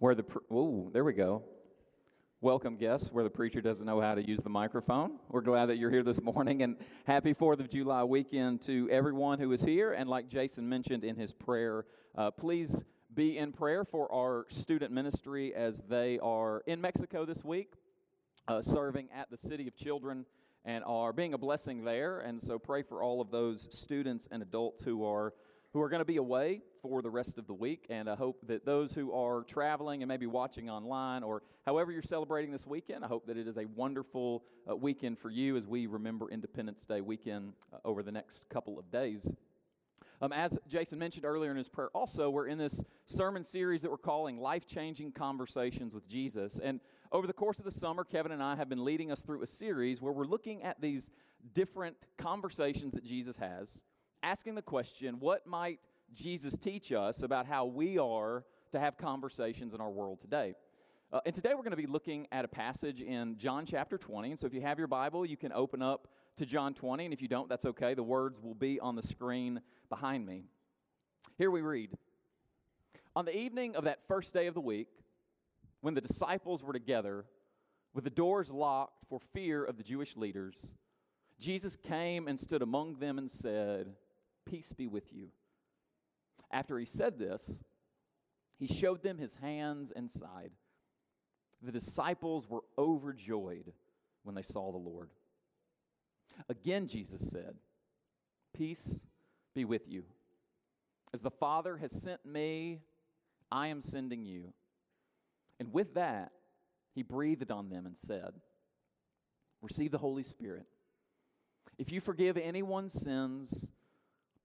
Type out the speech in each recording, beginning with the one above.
where the oh there we go. Welcome guests where the preacher doesn't know how to use the microphone. We're glad that you're here this morning and happy fourth of july weekend to everyone who is here. And like jason mentioned in his prayer uh, please be in prayer for our student ministry as they are in mexico this week uh, serving at the city of children and are being a blessing there. And so pray for all of those students and adults who are who are going to be away for the rest of the week. And I hope that those who are traveling and maybe watching online or however you're celebrating this weekend, I hope that it is a wonderful uh, weekend for you as we remember Independence Day weekend uh, over the next couple of days. Um, as Jason mentioned earlier in his prayer, also, we're in this sermon series that we're calling Life Changing Conversations with Jesus. And over the course of the summer, Kevin and I have been leading us through a series where we're looking at these different conversations that Jesus has asking the question what might Jesus teach us about how we are to have conversations in our world today? Uh, and today we're going to be looking at a passage in John chapter 20. And so if you have your Bible, you can open up to John 20. And if you don't, that's okay. The words will be on the screen behind me. Here we read On the evening of that first day of the week, when the disciples were together, with the doors locked for fear of the Jewish leaders, Jesus came and stood among them and said, Peace be with you. After he said this, he showed them his hands and side. The disciples were overjoyed when they saw the Lord. Again, Jesus said, Peace be with you. As the Father has sent me, I am sending you. And with that, he breathed on them and said, Receive the Holy Spirit. If you forgive anyone's sins,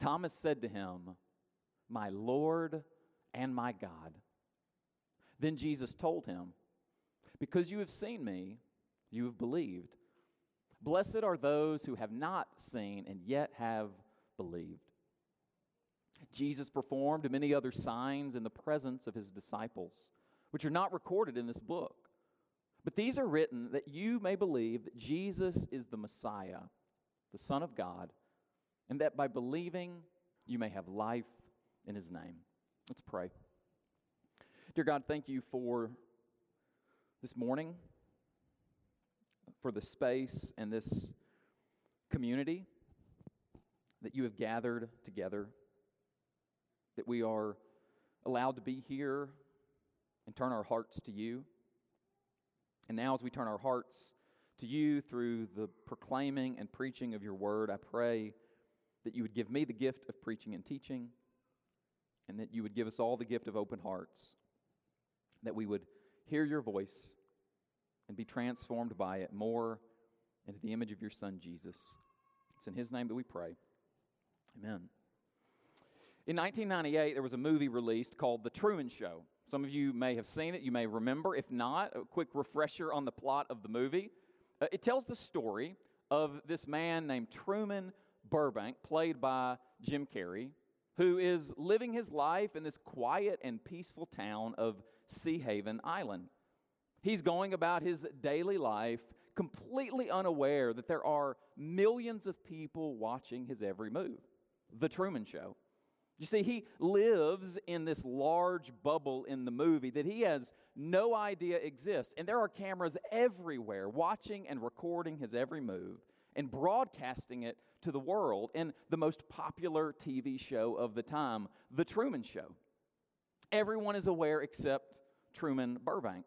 Thomas said to him, My Lord and my God. Then Jesus told him, Because you have seen me, you have believed. Blessed are those who have not seen and yet have believed. Jesus performed many other signs in the presence of his disciples, which are not recorded in this book. But these are written that you may believe that Jesus is the Messiah, the Son of God and that by believing you may have life in his name. Let's pray. Dear God, thank you for this morning, for the space and this community that you have gathered together, that we are allowed to be here and turn our hearts to you. And now, as we turn our hearts to you through the proclaiming and preaching of your word, I pray that you would give me the gift of preaching and teaching, and that you would give us all the gift of open hearts, that we would hear your voice and be transformed by it more into the image of your Son, Jesus. It's in His name that we pray. Amen. In 1998, there was a movie released called The Truman Show. Some of you may have seen it, you may remember. If not, a quick refresher on the plot of the movie. Uh, it tells the story of this man named Truman Burbank, played by Jim Carrey, who is living his life in this quiet and peaceful town of Seahaven Island. He's going about his daily life completely unaware that there are millions of people watching his every move. The Truman Show. You see, he lives in this large bubble in the movie that he has no idea exists. And there are cameras everywhere watching and recording his every move and broadcasting it to the world in the most popular TV show of the time, The Truman Show. Everyone is aware except Truman Burbank.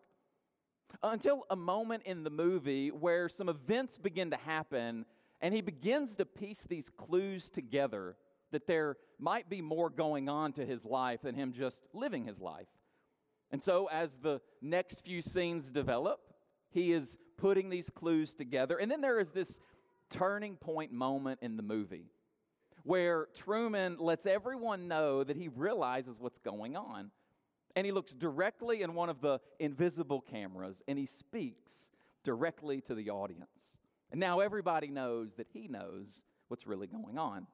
Until a moment in the movie where some events begin to happen and he begins to piece these clues together that there might be more going on to his life than him just living his life. And so, as the next few scenes develop, he is putting these clues together. And then there is this turning point moment in the movie where Truman lets everyone know that he realizes what's going on. And he looks directly in one of the invisible cameras and he speaks directly to the audience. And now everybody knows that he knows what's really going on.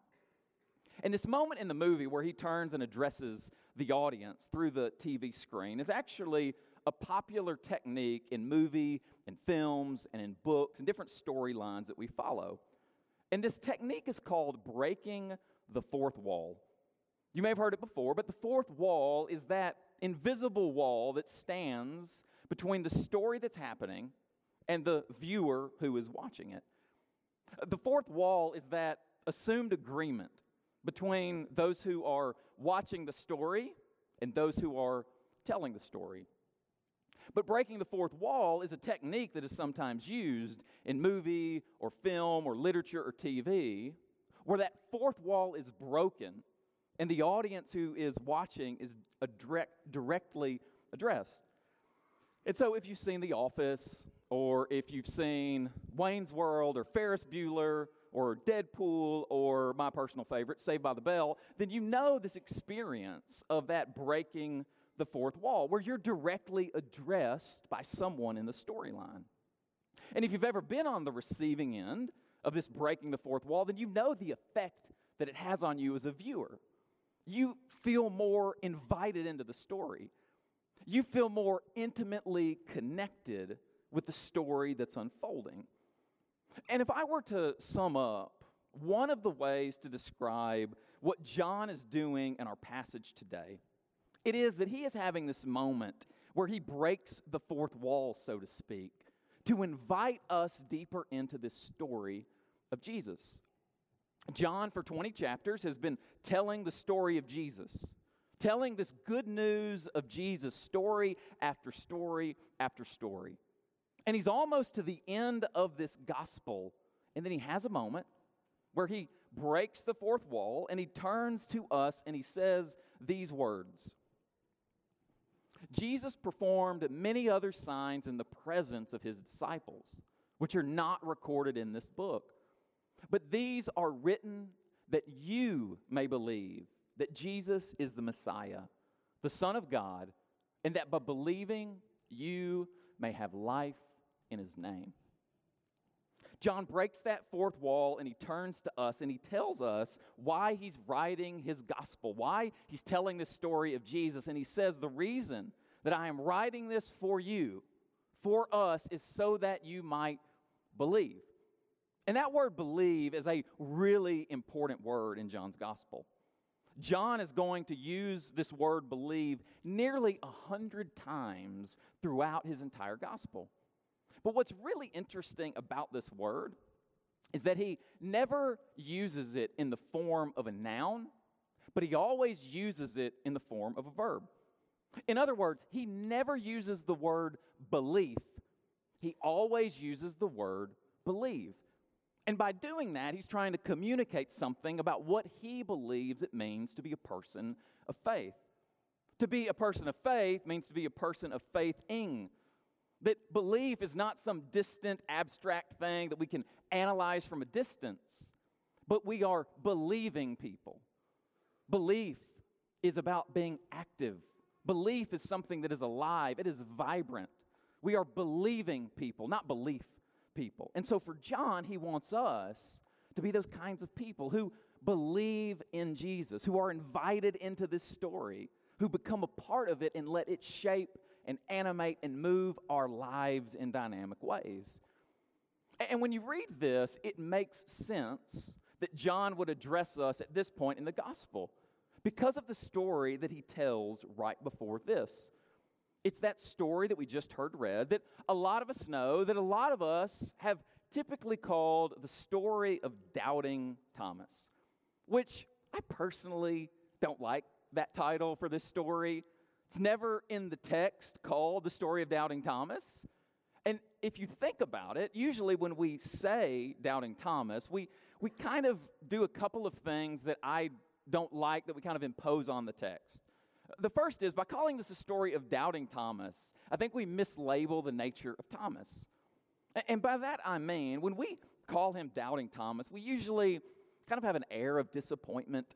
And this moment in the movie where he turns and addresses the audience through the TV screen is actually a popular technique in movie and films and in books and different storylines that we follow. And this technique is called breaking the fourth wall. You may have heard it before, but the fourth wall is that invisible wall that stands between the story that's happening and the viewer who is watching it. The fourth wall is that assumed agreement between those who are watching the story and those who are telling the story. But breaking the fourth wall is a technique that is sometimes used in movie or film or literature or TV, where that fourth wall is broken and the audience who is watching is direct, directly addressed. And so, if you've seen The Office, or if you've seen Wayne's World, or Ferris Bueller, or Deadpool, or my personal favorite, Saved by the Bell, then you know this experience of that breaking the fourth wall, where you're directly addressed by someone in the storyline. And if you've ever been on the receiving end of this breaking the fourth wall, then you know the effect that it has on you as a viewer. You feel more invited into the story. You feel more intimately connected with the story that's unfolding. And if I were to sum up one of the ways to describe what John is doing in our passage today, it is that he is having this moment where he breaks the fourth wall, so to speak, to invite us deeper into this story of Jesus. John, for 20 chapters, has been telling the story of Jesus, telling this good news of Jesus, story after story after story. And he's almost to the end of this gospel, and then he has a moment where he breaks the fourth wall and he turns to us and he says these words Jesus performed many other signs in the presence of his disciples, which are not recorded in this book. But these are written that you may believe that Jesus is the Messiah, the Son of God, and that by believing you may have life in his name. John breaks that fourth wall and he turns to us and he tells us why he's writing his gospel, why he's telling this story of Jesus. And he says, The reason that I am writing this for you, for us, is so that you might believe. And that word believe is a really important word in John's gospel. John is going to use this word believe nearly a hundred times throughout his entire gospel. But what's really interesting about this word is that he never uses it in the form of a noun, but he always uses it in the form of a verb. In other words, he never uses the word belief, he always uses the word believe. And by doing that, he's trying to communicate something about what he believes it means to be a person of faith. To be a person of faith means to be a person of faithing. That belief is not some distant, abstract thing that we can analyze from a distance, but we are believing people. Belief is about being active, belief is something that is alive, it is vibrant. We are believing people, not belief people. And so for John, he wants us to be those kinds of people who believe in Jesus, who are invited into this story, who become a part of it and let it shape and animate and move our lives in dynamic ways. And when you read this, it makes sense that John would address us at this point in the gospel because of the story that he tells right before this. It's that story that we just heard read that a lot of us know, that a lot of us have typically called the story of doubting Thomas, which I personally don't like that title for this story. It's never in the text called the story of Doubting Thomas. And if you think about it, usually when we say Doubting Thomas, we, we kind of do a couple of things that I don't like that we kind of impose on the text. The first is by calling this a story of doubting Thomas, I think we mislabel the nature of Thomas. And by that I mean, when we call him doubting Thomas, we usually kind of have an air of disappointment.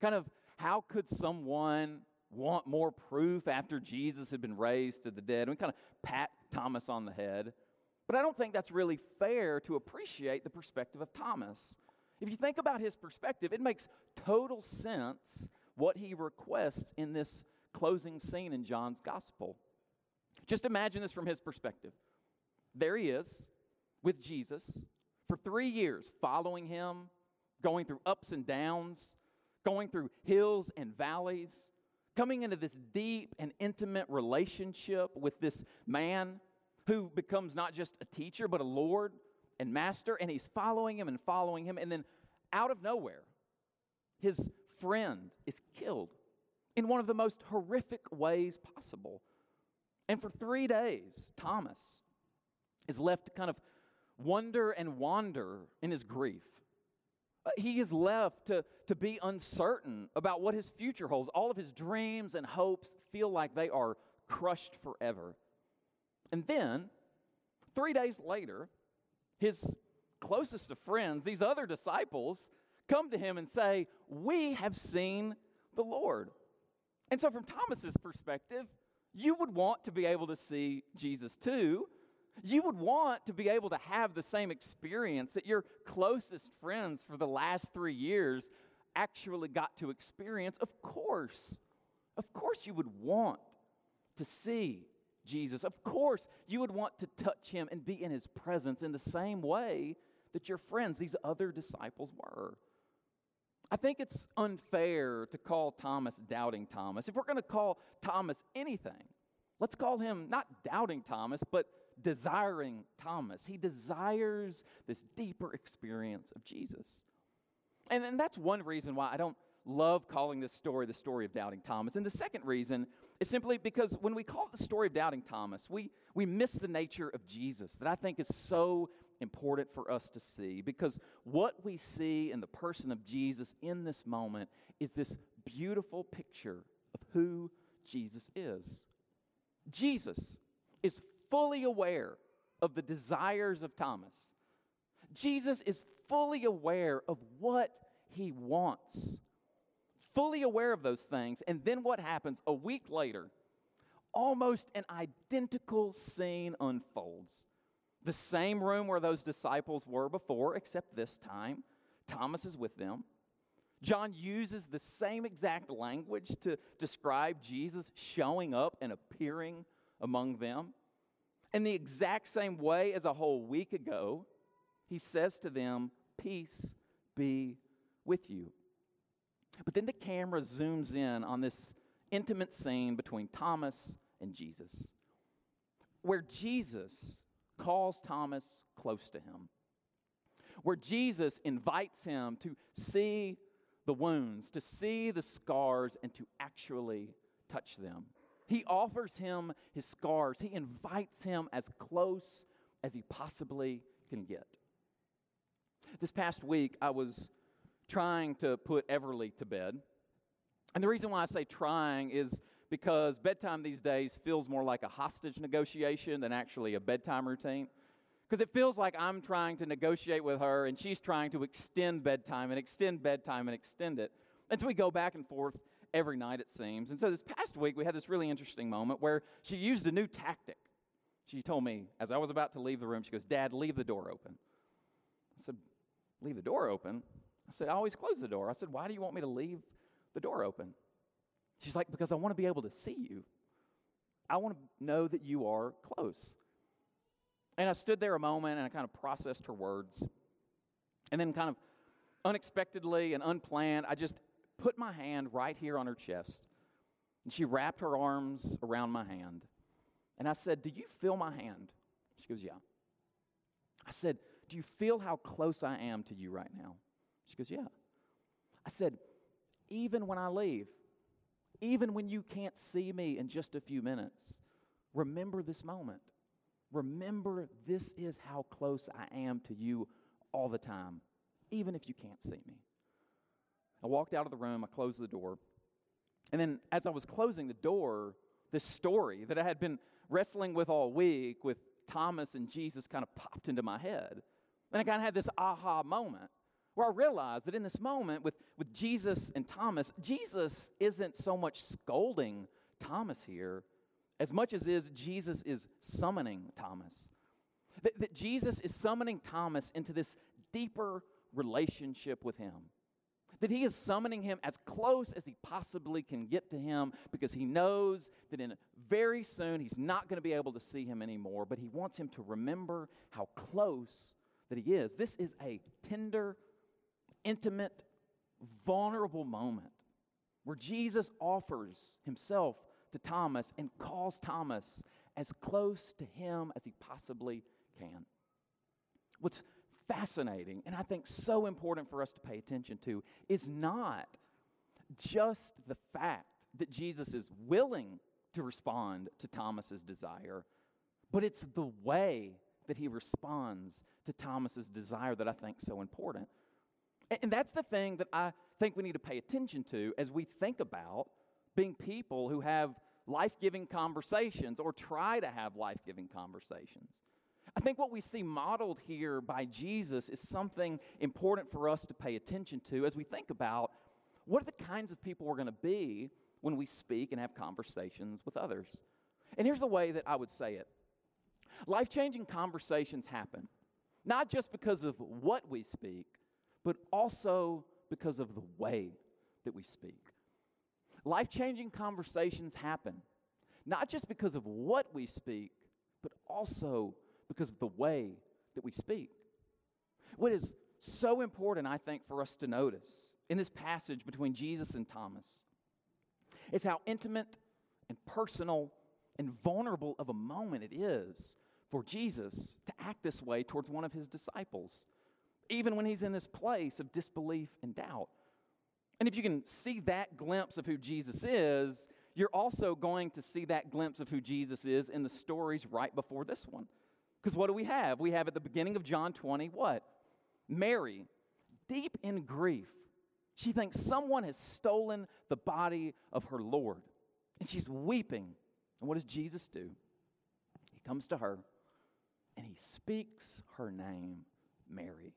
Kind of, how could someone want more proof after Jesus had been raised to the dead? We kind of pat Thomas on the head. But I don't think that's really fair to appreciate the perspective of Thomas. If you think about his perspective, it makes total sense what he requests in this closing scene in John's gospel. Just imagine this from his perspective. There he is with Jesus for three years, following him, going through ups and downs, going through hills and valleys, coming into this deep and intimate relationship with this man who becomes not just a teacher, but a Lord and master, and he's following him and following him, and then out of nowhere, his friend is killed in one of the most horrific ways possible. And for three days, Thomas is left to kind of wonder and wander in his grief. Uh, he is left to, to be uncertain about what his future holds. All of his dreams and hopes feel like they are crushed forever. And then, three days later, his closest of friends, these other disciples, come to him and say, We have seen the Lord. And so, from Thomas's perspective, you would want to be able to see Jesus too. You would want to be able to have the same experience that your closest friends for the last three years actually got to experience. Of course, of course, you would want to see Jesus. Of course, you would want to touch him and be in his presence in the same way that your friends, these other disciples, were. I think it's unfair to call Thomas doubting Thomas. If we're going to call Thomas anything, let's call him not doubting Thomas, but desiring Thomas. He desires this deeper experience of Jesus. And, and that's one reason why I don't love calling this story the story of doubting Thomas. And the second reason is simply because when we call it the story of doubting Thomas, we, we miss the nature of Jesus that I think is so important for us to see because what we see in the person of Jesus in this moment is this beautiful picture of who Jesus is. Jesus is fully aware of the desires of Thomas. Jesus is fully aware of what he wants, fully aware of those things. And then what happens a week later? Almost an identical scene unfolds. The same room where those disciples were before, except this time, Thomas is with them. John uses the same exact language to describe Jesus showing up and appearing among them. In the exact same way as a whole week ago, he says to them, Peace be with you. But then the camera zooms in on this intimate scene between Thomas and Jesus, where Jesus calls Thomas close to him, where Jesus invites him to see the wounds, to see the scars, and to actually touch them. He offers him his scars, he invites him as close as he possibly can get. This past week, I was trying to put Everly to bed. And the reason why I say trying is because bedtime these days feels more like a hostage negotiation than actually a bedtime routine. Because it feels like I'm trying to negotiate with her and she's trying to extend bedtime and extend bedtime and extend it. And so we go back and forth every night, it seems. And so this past week, we had this really interesting moment where she used a new tactic. She told me, as I was about to leave the room, she goes, Dad, leave the door open. I said, Leave the door open? I said, I always close the door. I said, Why do you want me to leave the door open? She's like, Because I want to be able to see you. I want to know that you are close. And I stood there a moment and I kind of processed her words. And then, kind of unexpectedly and unplanned, I just put my hand right here on her chest. And she wrapped her arms around my hand. And I said, Do you feel my hand? She goes, Yeah. I said, Do you feel how close I am to you right now? She goes, Yeah. I said, Even when I leave, even when you can't see me in just a few minutes, remember this moment. Remember, this is how close I am to you all the time, even if you can't see me. I walked out of the room, I closed the door, and then as I was closing the door, this story that I had been wrestling with all week with Thomas and Jesus kind of popped into my head. And I kind of had this aha moment where I realized that in this moment with, with Jesus and Thomas, Jesus isn't so much scolding Thomas here as much as is Jesus is summoning Thomas. That, that Jesus is summoning Thomas into this deeper relationship with him. That he is summoning him as close as he possibly can get to him because he knows that in very soon he's not going to be able to see him anymore, but he wants him to remember how close that he is. This is a tender, intimate, vulnerable moment where Jesus offers himself to Thomas and calls Thomas as close to him as he possibly can. What's fascinating and I think so important for us to pay attention to is not just the fact that Jesus is willing to respond to Thomas's desire, but it's the way that he responds to Thomas's desire that I think so important. And that's the thing that I think we need to pay attention to as we think about being people who have life giving conversations or try to have life giving conversations. I think what we see modeled here by Jesus is something important for us to pay attention to as we think about what are the kinds of people we're going to be when we speak and have conversations with others. And here's the way that I would say it life changing conversations happen, not just because of what we speak, but also because of the way that we speak. Life changing conversations happen, not just because of what we speak, but also because of the way that we speak. What is so important, I think, for us to notice in this passage between Jesus and Thomas is how intimate and personal and vulnerable of a moment it is for Jesus to act this way towards one of his disciples, even when he's in this place of disbelief and doubt. And if you can see that glimpse of who Jesus is, you're also going to see that glimpse of who Jesus is in the stories right before this one. Because what do we have? We have at the beginning of John 20 what? Mary, deep in grief, she thinks someone has stolen the body of her Lord. And she's weeping. And what does Jesus do? He comes to her and he speaks her name, Mary.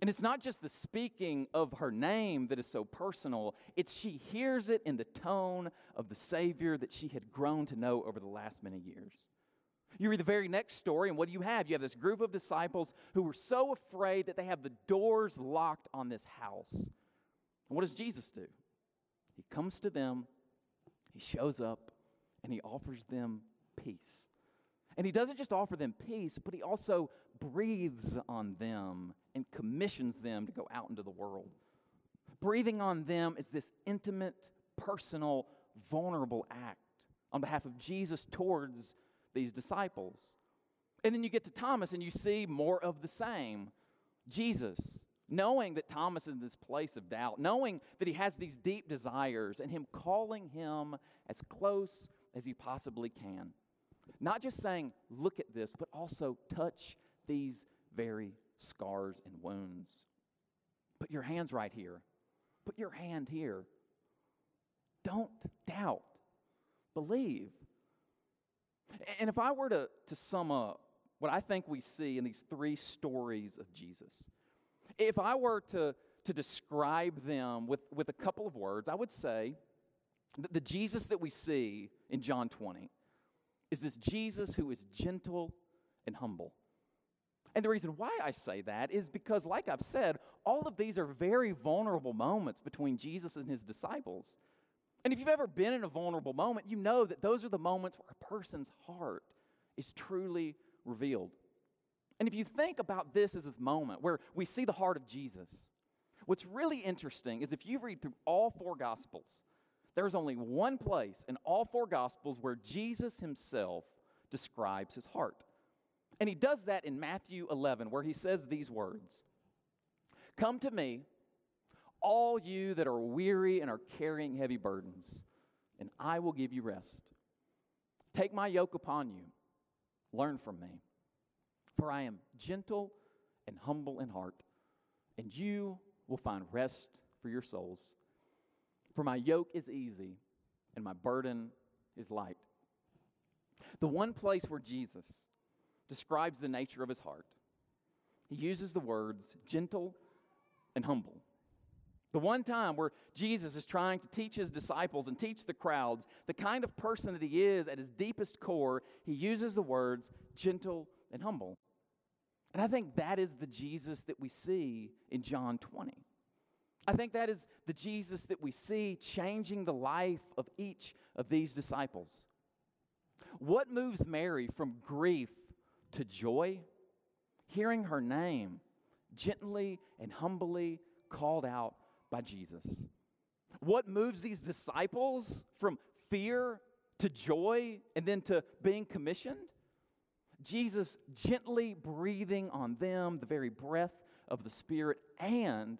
And it's not just the speaking of her name that is so personal, it's she hears it in the tone of the Savior that she had grown to know over the last many years. You read the very next story, and what do you have? You have this group of disciples who were so afraid that they have the doors locked on this house. And what does Jesus do? He comes to them, he shows up, and he offers them peace. And he doesn't just offer them peace, but he also breathes on them and commissions them to go out into the world. Breathing on them is this intimate, personal, vulnerable act on behalf of Jesus towards these disciples. And then you get to Thomas and you see more of the same. Jesus, knowing that Thomas is in this place of doubt, knowing that he has these deep desires, and him calling him as close as he possibly can. Not just saying, look at this, but also touch these very scars and wounds. Put your hands right here. Put your hand here. Don't doubt. Believe. And if I were to, to sum up what I think we see in these three stories of Jesus, if I were to, to describe them with, with a couple of words, I would say that the Jesus that we see in John 20 is this Jesus who is gentle and humble. And the reason why I say that is because, like I've said, all of these are very vulnerable moments between Jesus and his disciples. And if you've ever been in a vulnerable moment, you know that those are the moments where a person's heart is truly revealed. And if you think about this as a moment where we see the heart of Jesus, what's really interesting is if you read through all four Gospels, there's only one place in all four Gospels where Jesus himself describes his heart. And he does that in Matthew 11, where he says these words Come to me all you that are weary and are carrying heavy burdens, and I will give you rest. Take my yoke upon you, learn from me, for I am gentle and humble in heart, and you will find rest for your souls. For my yoke is easy and my burden is light. The one place where Jesus describes the nature of his heart, he uses the words gentle and humble. The one time where Jesus is trying to teach his disciples and teach the crowds the kind of person that he is at his deepest core, he uses the words gentle and humble. And I think that is the Jesus that we see in John 20. I think that is the Jesus that we see changing the life of each of these disciples. What moves Mary from grief to joy? Hearing her name gently and humbly called out by Jesus. What moves these disciples from fear to joy and then to being commissioned? Jesus gently breathing on them the very breath of the Spirit and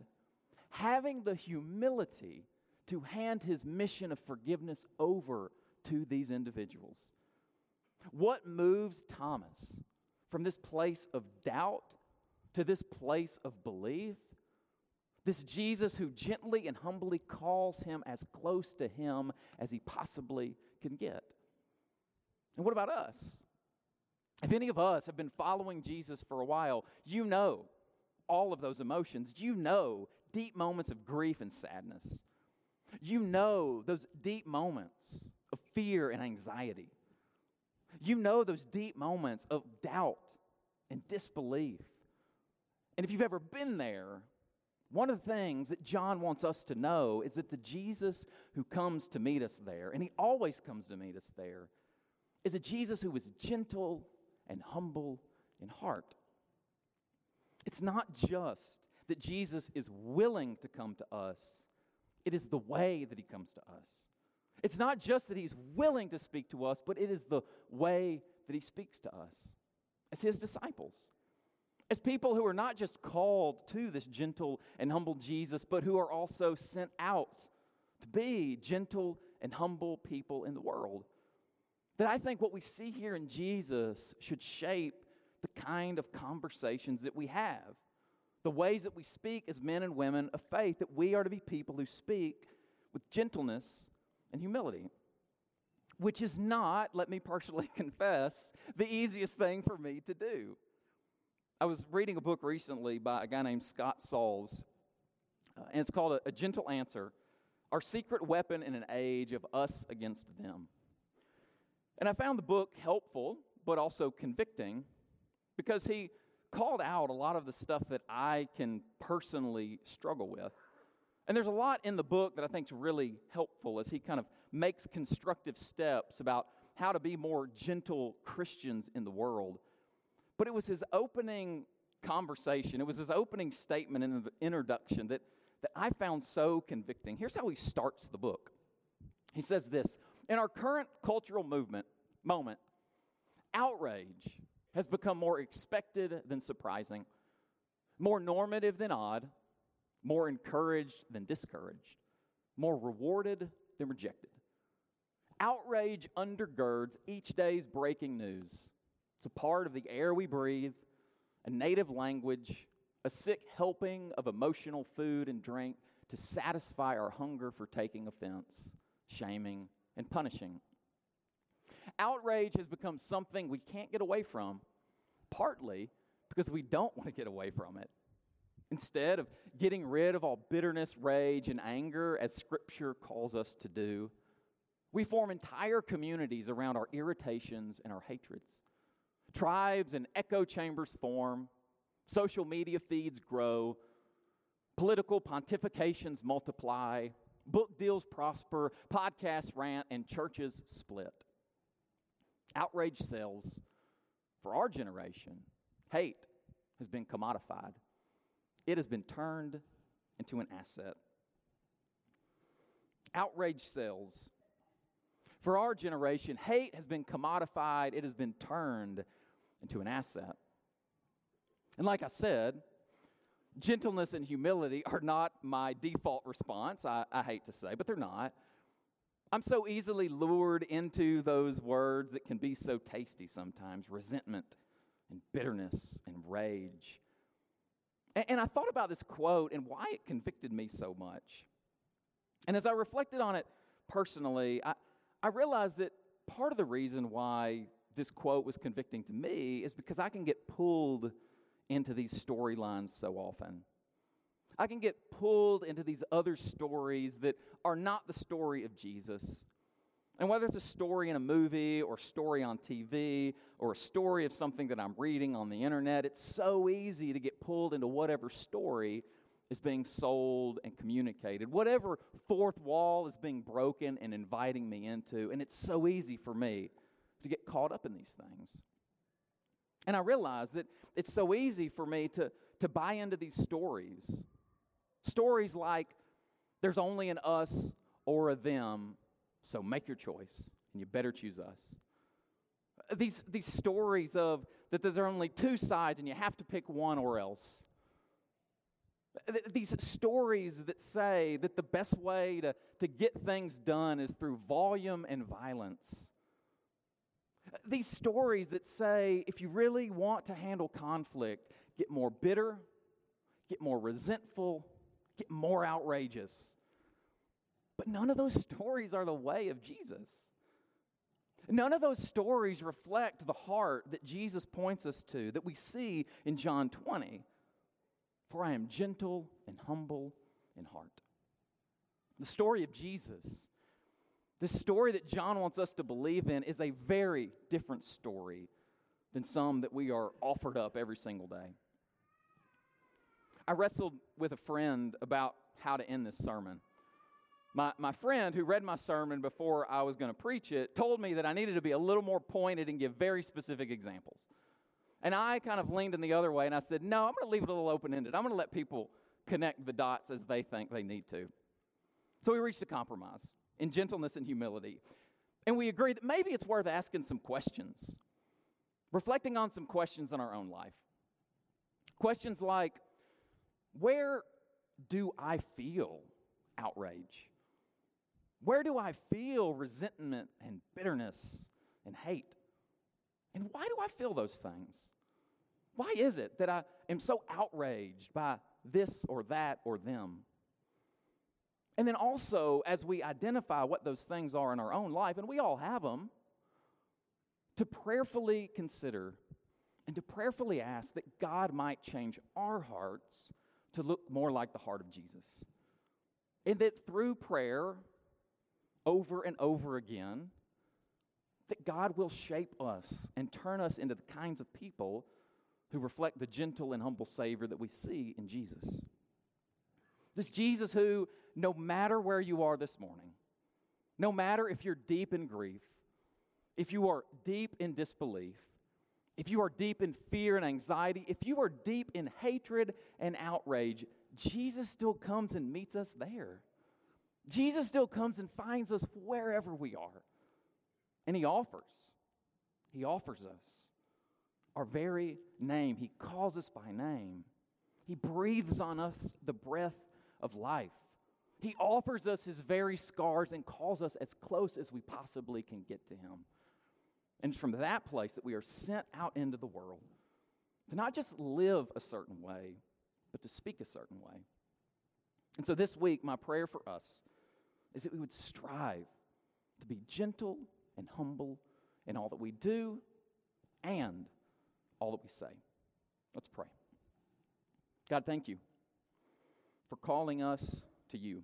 having the humility to hand his mission of forgiveness over to these individuals. What moves Thomas from this place of doubt to this place of belief? This Jesus who gently and humbly calls him as close to him as he possibly can get. And what about us? If any of us have been following Jesus for a while, you know all of those emotions. You know deep moments of grief and sadness. You know those deep moments of fear and anxiety. You know those deep moments of doubt and disbelief. And if you've ever been there, one of the things that John wants us to know is that the Jesus who comes to meet us there, and he always comes to meet us there, is a Jesus who is gentle and humble in heart. It's not just that Jesus is willing to come to us, it is the way that he comes to us. It's not just that he's willing to speak to us, but it is the way that he speaks to us as his disciples as people who are not just called to this gentle and humble Jesus, but who are also sent out to be gentle and humble people in the world. That I think what we see here in Jesus should shape the kind of conversations that we have, the ways that we speak as men and women of faith, that we are to be people who speak with gentleness and humility. Which is not, let me partially confess, the easiest thing for me to do. I was reading a book recently by a guy named Scott Sauls, uh, and it's called a, a Gentle Answer Our Secret Weapon in an Age of Us Against Them. And I found the book helpful, but also convicting, because he called out a lot of the stuff that I can personally struggle with. And there's a lot in the book that I think is really helpful as he kind of makes constructive steps about how to be more gentle Christians in the world. But it was his opening conversation, it was his opening statement in the introduction that, that I found so convicting. Here's how he starts the book. He says this In our current cultural movement, moment, outrage has become more expected than surprising, more normative than odd, more encouraged than discouraged, more rewarded than rejected. Outrage undergirds each day's breaking news it's a part of the air we breathe, a native language, a sick helping of emotional food and drink to satisfy our hunger for taking offense, shaming, and punishing. Outrage has become something we can't get away from, partly because we don't want to get away from it. Instead of getting rid of all bitterness, rage, and anger, as Scripture calls us to do, we form entire communities around our irritations and our hatreds. Tribes and echo chambers form, social media feeds grow, political pontifications multiply, book deals prosper, podcasts rant, and churches split. Outrage sells. For our generation, hate has been commodified, it has been turned into an asset. Outrage sells. For our generation, hate has been commodified, it has been turned into an asset. And like I said, gentleness and humility are not my default response, I, I hate to say, but they're not. I'm so easily lured into those words that can be so tasty sometimes resentment and bitterness and rage. And, and, I thought about this quote and why it convicted me so much. And as I reflected on it personally, I, I realized that part of the reason why this quote was convicting to me is because I can get pulled into these storylines so often. I can get pulled into these other stories that are not the story of Jesus. And whether it's a story in a movie or a story on TV or a story of something that I'm reading on the internet, it's so easy to get pulled into whatever story is being sold and communicated, whatever fourth wall is being broken and inviting me into. And it's so easy for me to get caught up in these things. And I realize that it's so easy for me to, to buy into these stories Stories like, there's only an us or a them, so make your choice, and you better choose us. These, these stories of that there's only two sides and you have to pick one or else. These stories that say that the best way to, to get things done is through volume and violence. These stories that say if you really want to handle conflict, get more bitter, get more resentful, get more outrageous. But none of those stories are the way of Jesus. None of those stories reflect the heart that Jesus points us to, that we see in John 20. For I am gentle and humble in heart. The story of Jesus, the story that John wants us to believe in, is a very different story than some that we are offered up every single day. I wrestled with a friend about how to end this sermon. My, my friend who read my sermon before I was going to preach it told me that I needed to be a little more pointed and give very specific examples. And I kind of leaned in the other way and I said, No, I'm going to leave it a little open ended. I'm going to let people connect the dots as they think they need to. So we reached a compromise in gentleness and humility. And we agree that maybe it's worth asking some questions, reflecting on some questions in our own life. Questions like, where do I feel outrage? Where do I feel resentment and bitterness and hate? And why do I feel those things? Why is it that I am so outraged by this or that or them? And then also, as we identify what those things are in our own life, and we all have them, to prayerfully consider and to prayerfully ask that God might change our hearts to look more like the heart of Jesus. And that through prayer, over and over again, that God will shape us and turn us into the kinds of people who reflect the gentle and humble Savior that we see in Jesus. This Jesus who, no matter where you are this morning, no matter if you're deep in grief, if you are deep in disbelief, if you are deep in fear and anxiety, if you are deep in hatred and outrage, Jesus still comes and meets us there. Jesus still comes and finds us wherever we are. And He offers, He offers us our very name. He calls us by name. He breathes on us the breath of life. He offers us His very scars and calls us as close as we possibly can get to Him. And it's from that place that we are sent out into the world to not just live a certain way, but to speak a certain way. And so this week, my prayer for us is that we would strive to be gentle and humble in all that we do and all that we say. Let's pray. God, thank you for calling us to you.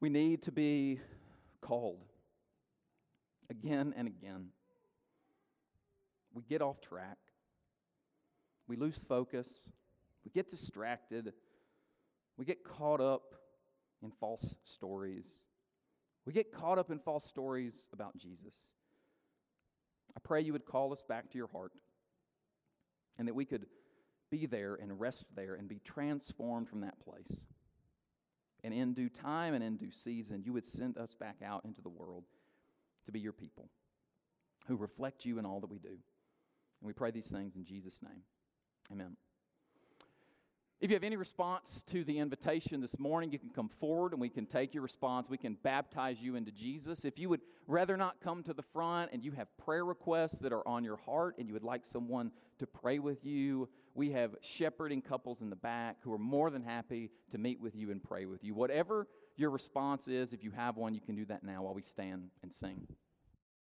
We need to be called again and again. We get off track, we lose focus, we get distracted, we get caught up in false stories. We get caught up in false stories about Jesus. I pray you would call us back to your heart and that we could be there and rest there and be transformed from that place. And in due time and in due season, you would send us back out into the world to be your people who reflect you in all that we do. And we pray these things in Jesus' name. Amen. If you have any response to the invitation this morning, you can come forward and we can take your response. We can baptize you into Jesus. If you would rather not come to the front and you have prayer requests that are on your heart and you would like someone to pray with you, we have shepherding couples in the back who are more than happy to meet with you and pray with you. Whatever your response is, if you have one, you can do that now while we stand and sing.